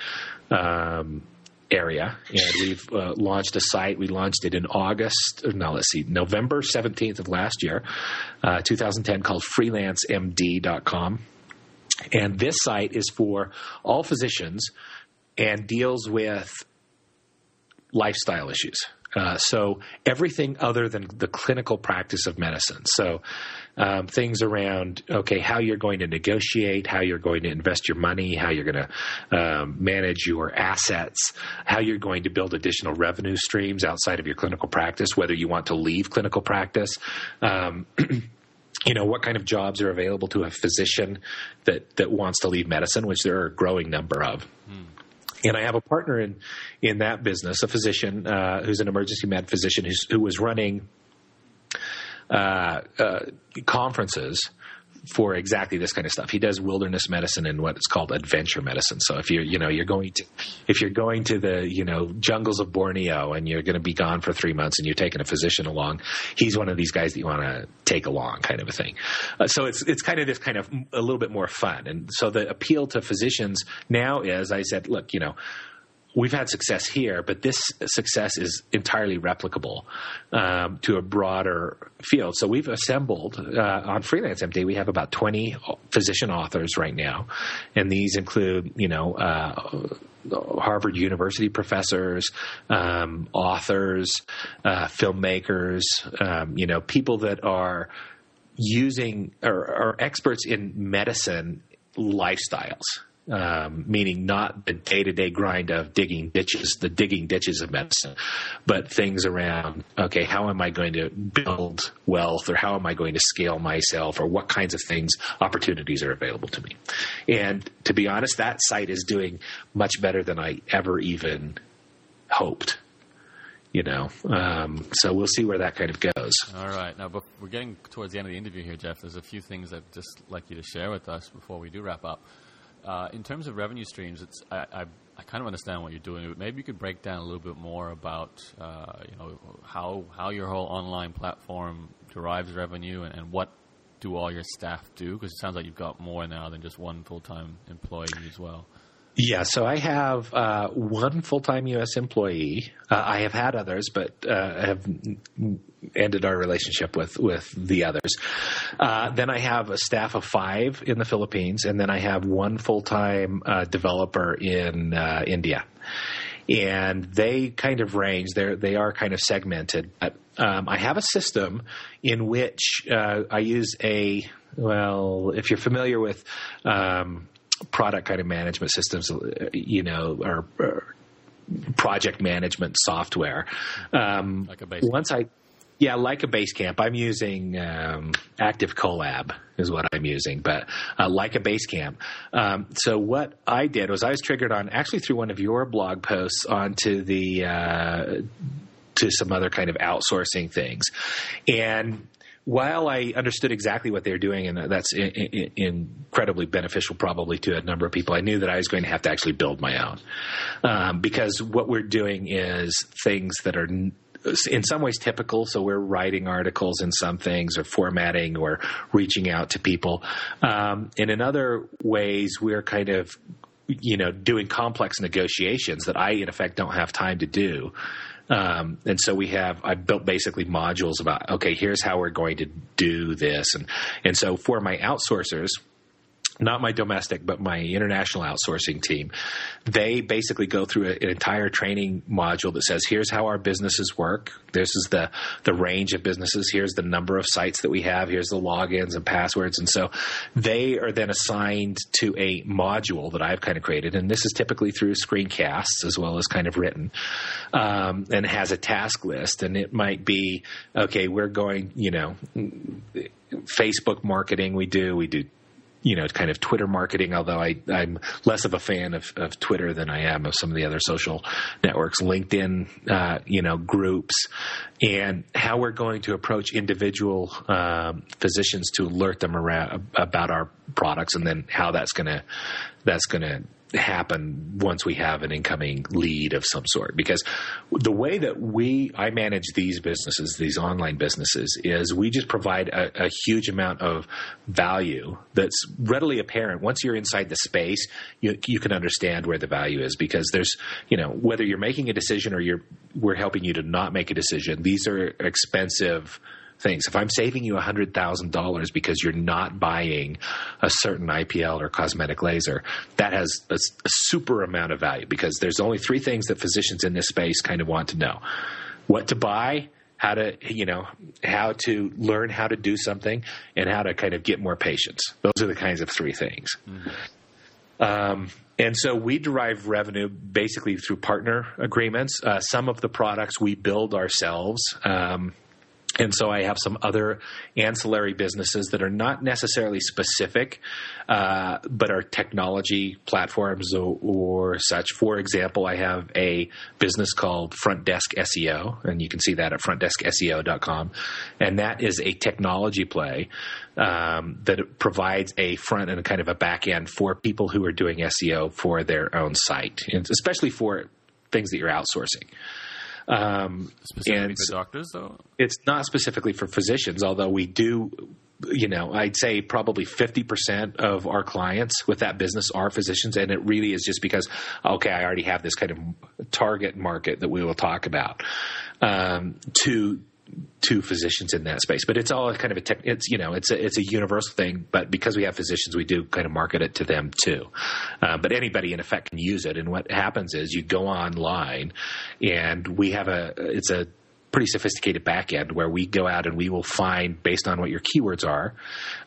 um, area, and we've uh, launched a site. We launched it in August. No, let's see, November seventeenth of last year, uh, 2010, called FreelanceMD.com. And this site is for all physicians and deals with lifestyle issues. Uh, so everything other than the clinical practice of medicine. So um, things around okay, how you're going to negotiate, how you're going to invest your money, how you're going to um, manage your assets, how you're going to build additional revenue streams outside of your clinical practice, whether you want to leave clinical practice. Um, [clears throat] you know what kind of jobs are available to a physician that that wants to leave medicine, which there are a growing number of. And I have a partner in in that business, a physician uh, who's an emergency med physician who was running uh, uh, conferences for exactly this kind of stuff. He does wilderness medicine and what is called adventure medicine. So if you're, you know, you're going to, if you're going to the, you know, jungles of Borneo and you're going to be gone for three months and you're taking a physician along, he's one of these guys that you want to take along, kind of a thing. Uh, so it's it's kind of this kind of a little bit more fun. And so the appeal to physicians now is, I said, look, you know we've had success here, but this success is entirely replicable um, to a broader field. So we've assembled uh, on Freelance MD. We have about twenty physician authors right now, and these include you know. Uh, Harvard University professors, um, authors, uh, filmmakers, um, you know, people that are using or are experts in medicine lifestyles um, meaning not the day to day grind of digging ditches, the digging ditches of medicine, but things around, okay, how am I going to build wealth or how am I going to scale myself or what kinds of things, opportunities are available to me. And to be honest, that site is doing much better than I ever even hoped you know. Um, so we'll see where that kind of goes. All right. Now, we're getting towards the end of the interview here, Jeff. There's a few things I'd just like you to share with us before we do wrap up. Uh, in terms of revenue streams, it's I, I, I, kind of understand what you're doing. But maybe you could break down a little bit more about uh, you know how how your whole online platform derives revenue and, and what do all your staff do? Because it sounds like you've got more now than just one full time employee as well. Yeah, so I have uh, one full time U.S. employee. Uh, I have had others, but uh, have ended our relationship with with the others. Uh, then I have a staff of five in the Philippines, and then I have one full time uh, developer in uh, India. And they kind of range. They they are kind of segmented. But, um, I have a system in which I use a well, if you're familiar with um, product kind of management systems, you know, or, or project management software. Um, like once I, yeah, like a Basecamp. I'm using um, Active Collab is what I'm using, but uh, like a Basecamp. Um, so what I did was I was triggered on actually through one of your blog posts onto the. Uh, to some other kind of outsourcing things. And while I understood exactly what they were doing, and that's in, in, incredibly beneficial probably to a number of people, I knew that I was going to have to actually build my own. Um, because what we're doing is things that are in some ways typical. So we're writing articles in some things or formatting or reaching out to people. Um, and in other ways, we're kind of, you know, doing complex negotiations that I, in effect, don't have time to do. Um, and so we have, I built basically modules about, okay, here's how we're going to do this. And, and so for my outsourcers, not my domestic, but my international outsourcing team, they basically go through an entire training module that says, here's how our businesses work. This is the, the range of businesses. Here's the number of sites that we have. Here's the logins and passwords. And so they are then assigned to a module that I've kind of created. And this is typically through screencasts as well as kind of written, um, and has a task list. And it might be, okay, we're going, you know, Facebook marketing we do. We do you know, kind of Twitter marketing, although I, I'm less of a fan of, of Twitter than I am of some of the other social networks, LinkedIn, uh, you know, groups, and how we're going to approach individual um, physicians to alert them around, about our products, and then how that's going to that's going to happen once we have an incoming lead of some sort. Because the way that we I manage these businesses these online businesses is we just provide a, a, huge amount of value that's readily apparent. Once you're inside the space you, you can understand where the value is. Because there's you know whether you're making a decision or you're we're helping you to not make a decision these are expensive things. If I'm saving you $100,000 because you're not buying a certain IPL or cosmetic laser, that has a, a super amount of value because there's only three things that physicians in this space kind of want to know what to buy, how to you know how to learn how to do something and how to kind of get more patients those are the kinds of three things mm-hmm. um, and so we derive revenue basically through partner agreements uh, some of the products we build ourselves um, and so I have some other ancillary businesses that are not necessarily specific, uh, but are technology platforms or, or, such. For example, I have a business called Front Desk SEO, and you can see that at frontdeskseo.com. And that is a technology play um, that provides a front and a kind of a back end for people who are doing SEO for their own site, and especially for things that you're outsourcing. Um, specifically for doctors, though? It's not specifically for physicians, although we do you know, I'd say probably 50% of our clients with that business are physicians. And it really is just because, okay, I already have this kind of target market that we will talk about um, to to physicians in that space. But it's all kind of a tech, it's you know it's a it's a universal thing. But because we have physicians, we do kind of market it to them too. Uh, but anybody in effect can use it. And what happens is you go online, and we have a it's a pretty sophisticated back end where we go out and we will find based on what your keywords are,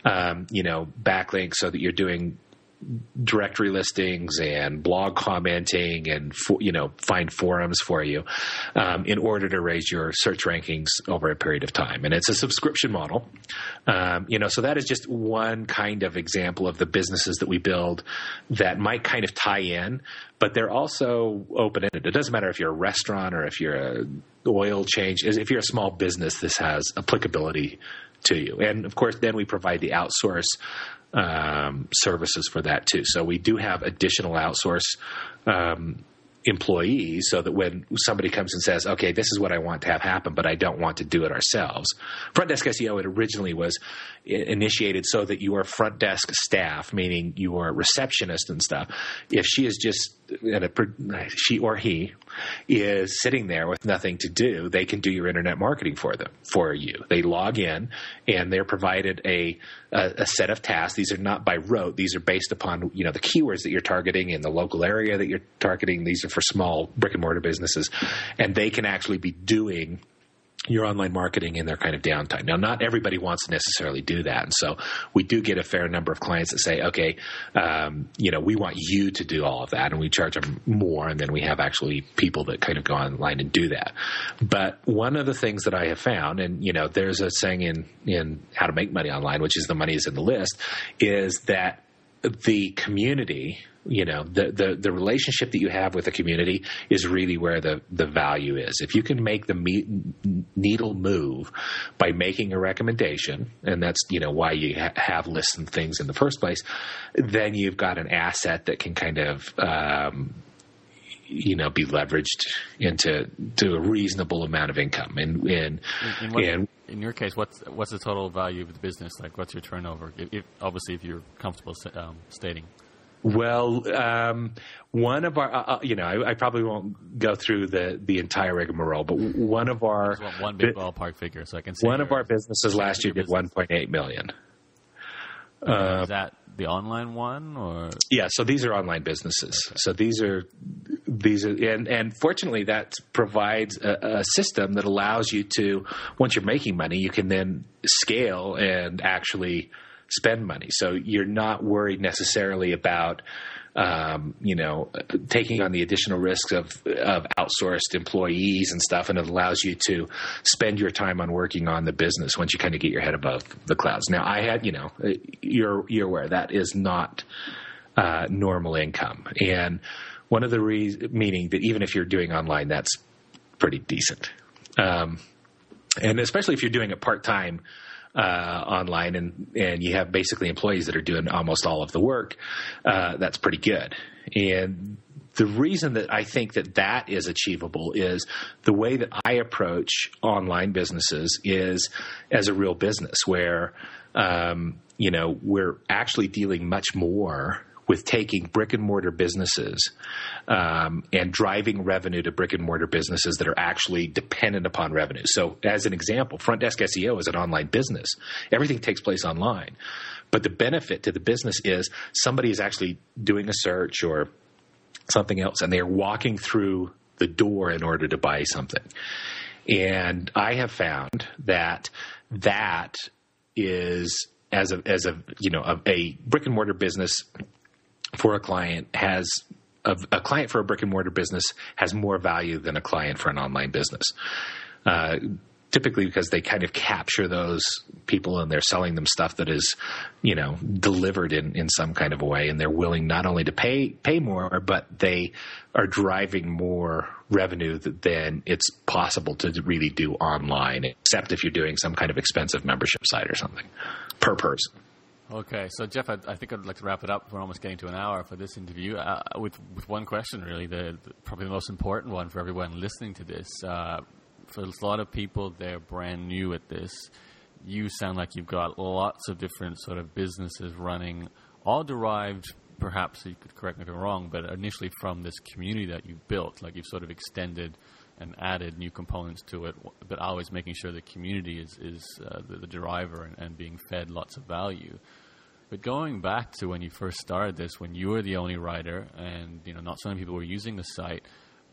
um, you know, backlinks so that you're doing directory listings and blog commenting and you know find forums for you um, in order to raise your search rankings over a period of time. And it's a subscription model. Um, you know so that is just one kind of example of the businesses that we build that might kind of tie in but they're also open ended it doesn't matter if you're a restaurant or if you're a oil change if you're a small business this has applicability to you. And of course, then we provide the outsource um, services for that too. So we do have additional outsource um, employees so that when somebody comes and says, okay, this is what I want to have happen, but I don't want to do it ourselves. Front Desk SEO, it originally was initiated so that your front desk staff, meaning your receptionist and stuff, if she is just, she or he is sitting there with nothing to do, they can do your internet marketing for them, for you. They log in and they're provided a, a, a set of tasks. These are not by rote. These are based upon, you know, the keywords that you're targeting in the local area that you're targeting. These are for small brick and mortar businesses and they can actually be doing your online marketing in their kind of downtime. Now, not everybody wants to necessarily do that, and so we do get a fair number of clients that say, "Okay, um, you know, we want you to do all of that," and we charge them more, and then we have actually people that kind of go online and do that. But one of the things that I have found, and you know, there's a saying in in how to make money online, which is the money is in the list, is that the community you know the, the the relationship that you have with the community is really where the the value is if you can make the me- needle move by making a recommendation and that's you know why you ha- have lists and things in the first place then you've got an asset that can kind of um, you know be leveraged into to a reasonable amount of income and and In, in, what, and in your case, what's what's the total value of the business? Like, what's your turnover? If, if, obviously, if you're comfortable um, stating. Well, um, one of our, uh, uh, you know, I, I probably won't go through the the entire rigmarole, but one of our one big ballpark figure, so I can. One of our businesses last year did 1.8 million. Is that the online one, or Yeah, so these are online businesses. So these are these are and and fortunately that provides a, a system that allows you to once you're making money, you can then scale and actually spend money. So you're not worried necessarily about um, you know taking on the additional risks of of outsourced employees and stuff, and it allows you to spend your time on working on the business once you kind of get your head above the clouds. Now, I had you know you're you're aware that is not uh, normal income. And one of the reasons, meaning that even if you're doing online, that's pretty decent. Um, and especially if you're doing it part time uh, online and, and you have basically employees that are doing almost all of the work, uh, that's pretty good. And the reason that I think that that is achievable is the way that I approach online businesses is as a real business where, um, you know, we're actually dealing much more with taking brick and mortar businesses um, and driving revenue to brick and mortar businesses that are actually dependent upon revenue. So, as an example, Front Desk SEO is an online business. Everything takes place online. But the benefit to the business is somebody is actually doing a search or something else and they're walking through the door in order to buy something. And I have found that that is as a as a you know a, a brick and mortar business for a client has a, a client for a brick and mortar business has more value than a client for an online business. Uh, typically because they kind of capture those people and they're selling them stuff that is, you know, delivered in, in some kind of a way and they're willing not only to pay pay more, but they are driving more revenue than it's possible to really do online, except if you're doing some kind of expensive membership site or something per person. Okay, so Jeff, I, I think I'd like to wrap it up. We're almost getting to an hour for this interview. Uh, with with one question, really, the, the probably the most important one for everyone listening to this. Uh, for a lot of people, they're brand new at this. You sound like you've got lots of different sort of businesses running, all derived, perhaps you could correct me if I'm wrong, but initially from this community that you've built. Like you've sort of extended and added new components to it, but always making sure the community is is uh, the, the driver and, and being fed lots of value. But going back to when you first started this, when you were the only writer, and you know not so many people were using the site,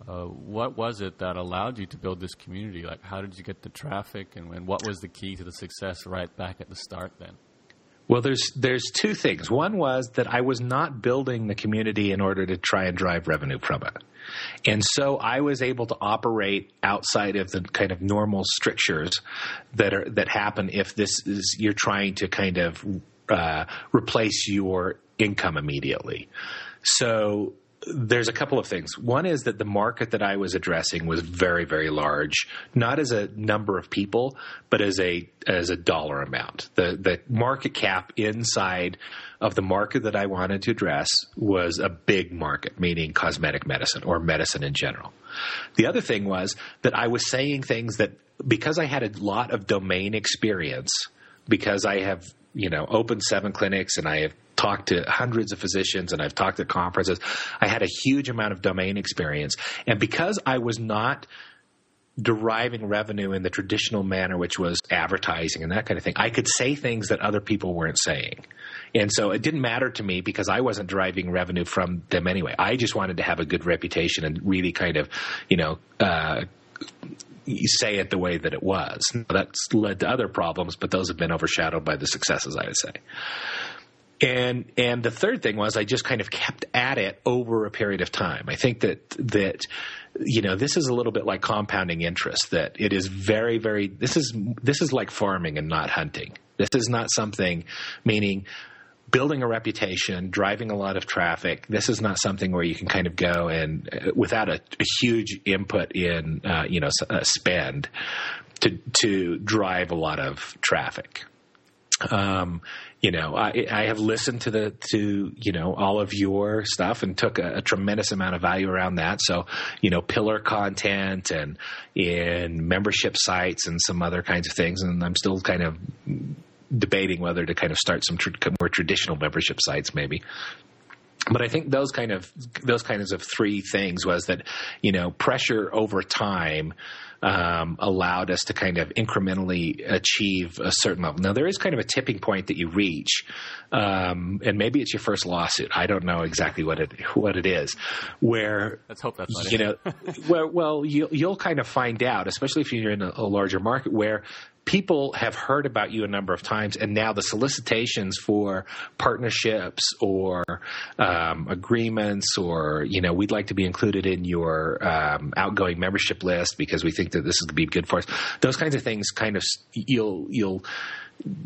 uh, what was it that allowed you to build this community? Like, how did you get the traffic, and, and what was the key to the success right back at the start? Then, Well, there's there's two things. One was that I was not building the community in order to try and drive revenue from it. And so I was able to operate outside of the kind of normal strictures that are that happen if this is you're trying to kind of uh, replace your income immediately. So there's a couple of things. One is that the market that I was addressing was very, very large, not as a number of people, but as a as a dollar amount. The the market cap inside of the market that I wanted to address was a big market, meaning cosmetic medicine or medicine in general. The other thing was that I was saying things that because I had a lot of domain experience, because I have you know opened seven clinics and I have talked to hundreds of physicians and I've talked at conferences. I had a huge amount of domain experience. And because I was not deriving revenue in the traditional manner, which was advertising and that kind of thing, I could say things that other people weren't saying. And so it didn't matter to me because I wasn't driving revenue from them anyway. I just wanted to have a good reputation and really kind of, you know, uh, say it the way that it was. That's led to other problems, but those have been overshadowed by the successes, I would say. And and the third thing was I just kind of kept at it over a period of time. I think that that you know this is a little bit like compounding interest that it is very very this is this is like farming and not hunting. This is not something meaning building a reputation, driving a lot of traffic. This is not something where you can kind of go and uh, without a, a huge input in uh, you know uh, spend to to drive a lot of traffic. um, you know, I, I have listened to the to you know all of your stuff and took a, a, tremendous amount of value around that. So, you know, pillar content and in membership sites and some other kinds of things. And I'm still kind of debating whether to kind of start some tr- more traditional membership sites, maybe but I think those kind of those kinds of three things was that you know pressure over time um, allowed us to kind of incrementally achieve a certain level. Now there is kind of a tipping point that you reach, um, and maybe it's your first lawsuit. I don't know exactly what it what it is. Where let's hope that's not you know, well, well you, you'll kind of find out, especially if you're in a, a larger market where people have heard about you a number of times, and now the solicitations for partnerships or um, agreements, or you know, we'd like to be included in your um, outgoing membership list because we think that this is going to be good for us. Those kinds of things, kind of, you'll you'll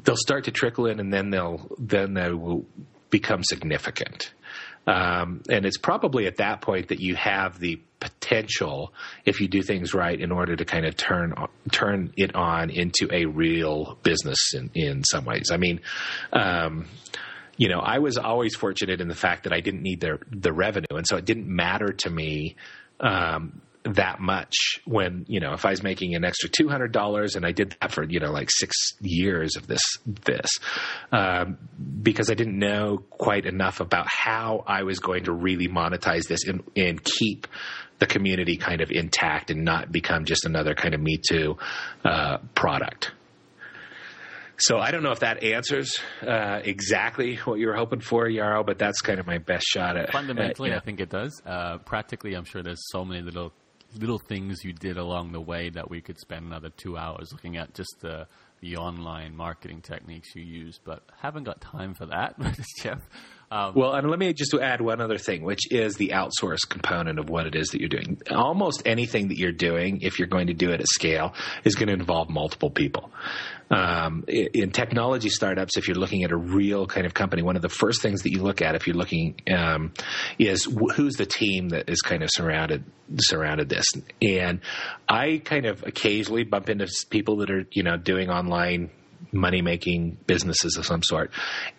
they'll start to trickle in, and then they'll then they will become significant. Um, and it's probably at that point that you have the potential, if you do things right, in order to kind of turn turn it on into a real business in, in some ways. I mean, um, you know, I was always fortunate in the fact that I didn't need the the revenue, and so it didn't matter to me. Um, that much when you know if I was making an extra two hundred dollars and I did that for you know like six years of this this um, because I didn't know quite enough about how I was going to really monetize this and, and keep the community kind of intact and not become just another kind of me too uh, product. So I don't know if that answers uh, exactly what you were hoping for, Yaro, but that's kind of my best shot at. Fundamentally, uh, yeah. I think it does. Uh, practically, I'm sure there's so many little little things you did along the way that we could spend another two hours looking at just the the online marketing techniques you use, but haven't got time for that, [laughs] Jeff. Um, well, and let me just add one other thing, which is the outsource component of what it is that you're doing. Almost anything that you're doing, if you're going to do it at scale, is going to involve multiple people. Um, in technology startups, if you're looking at a real kind of company, one of the first things that you look at if you're looking um, is who's the team that is kind of surrounded surrounded this. And I kind of occasionally bump into people that are you know doing online money making businesses of some sort.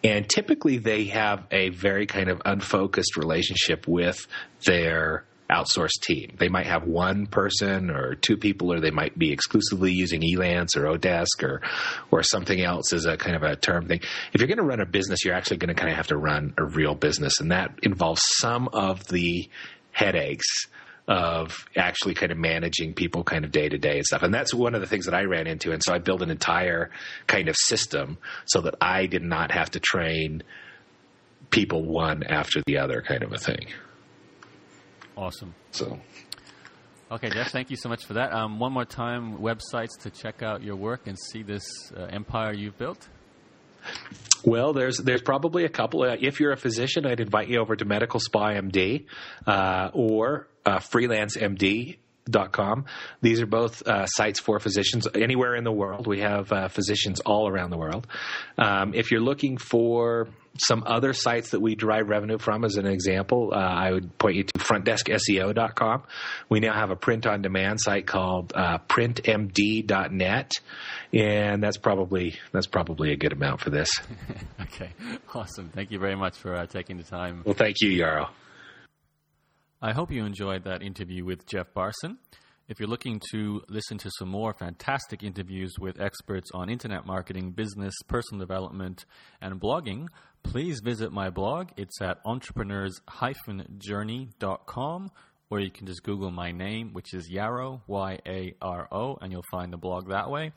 And typically they have a very kind of unfocused relationship with their outsourced team. They might have one person or two people, or they might be exclusively using Elance or oDesk or or something else as a kind of a term thing. If you're going to run a business, you're actually going to kind of have to run a real business, and that involves some of the headaches of actually kind of managing people kind of day to day and stuff. And that's one of the things that I ran into. And so I built an entire kind of system so that I did not have to train people one after the other kind of a thing. Awesome. So. Okay, Jeff, thank you so much for that. Um, one more time, websites to check out your work and see this uh, empire you've built. Well, there's there's probably a couple. Uh, if you're a physician, I'd invite you over to Medical Spa MD uh, or uh, freelancemd.com. These are both uh, sites for physicians anywhere in the world. We have uh, physicians all around the world. Um, if you're looking for some other sites that we derive revenue from, as an example, uh, I would point you to frontdeskseo.com. We now have a print on demand site called uh, printmd.net, and that's probably that's probably a good amount for this. [laughs] okay, awesome. Thank you very much for uh, taking the time. Well, thank you, Yaro. I hope you enjoyed that interview with Jeff Barson. If you're looking to listen to some more fantastic interviews with experts on internet marketing, business, personal development, and blogging, please visit my blog. It's at entrepreneurs-journey.com, or you can just Google my name, which is Yaro, Y A R O, and you'll find the blog that way.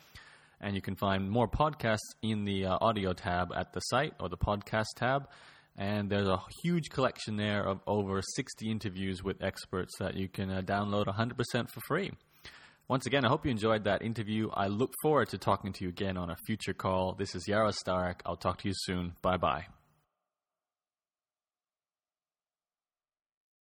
And you can find more podcasts in the uh, audio tab at the site or the podcast tab. And there's a huge collection there of over 60 interviews with experts that you can uh, download 100% for free. Once again, I hope you enjoyed that interview. I look forward to talking to you again on a future call. This is Yaro Starak. I'll talk to you soon. Bye bye.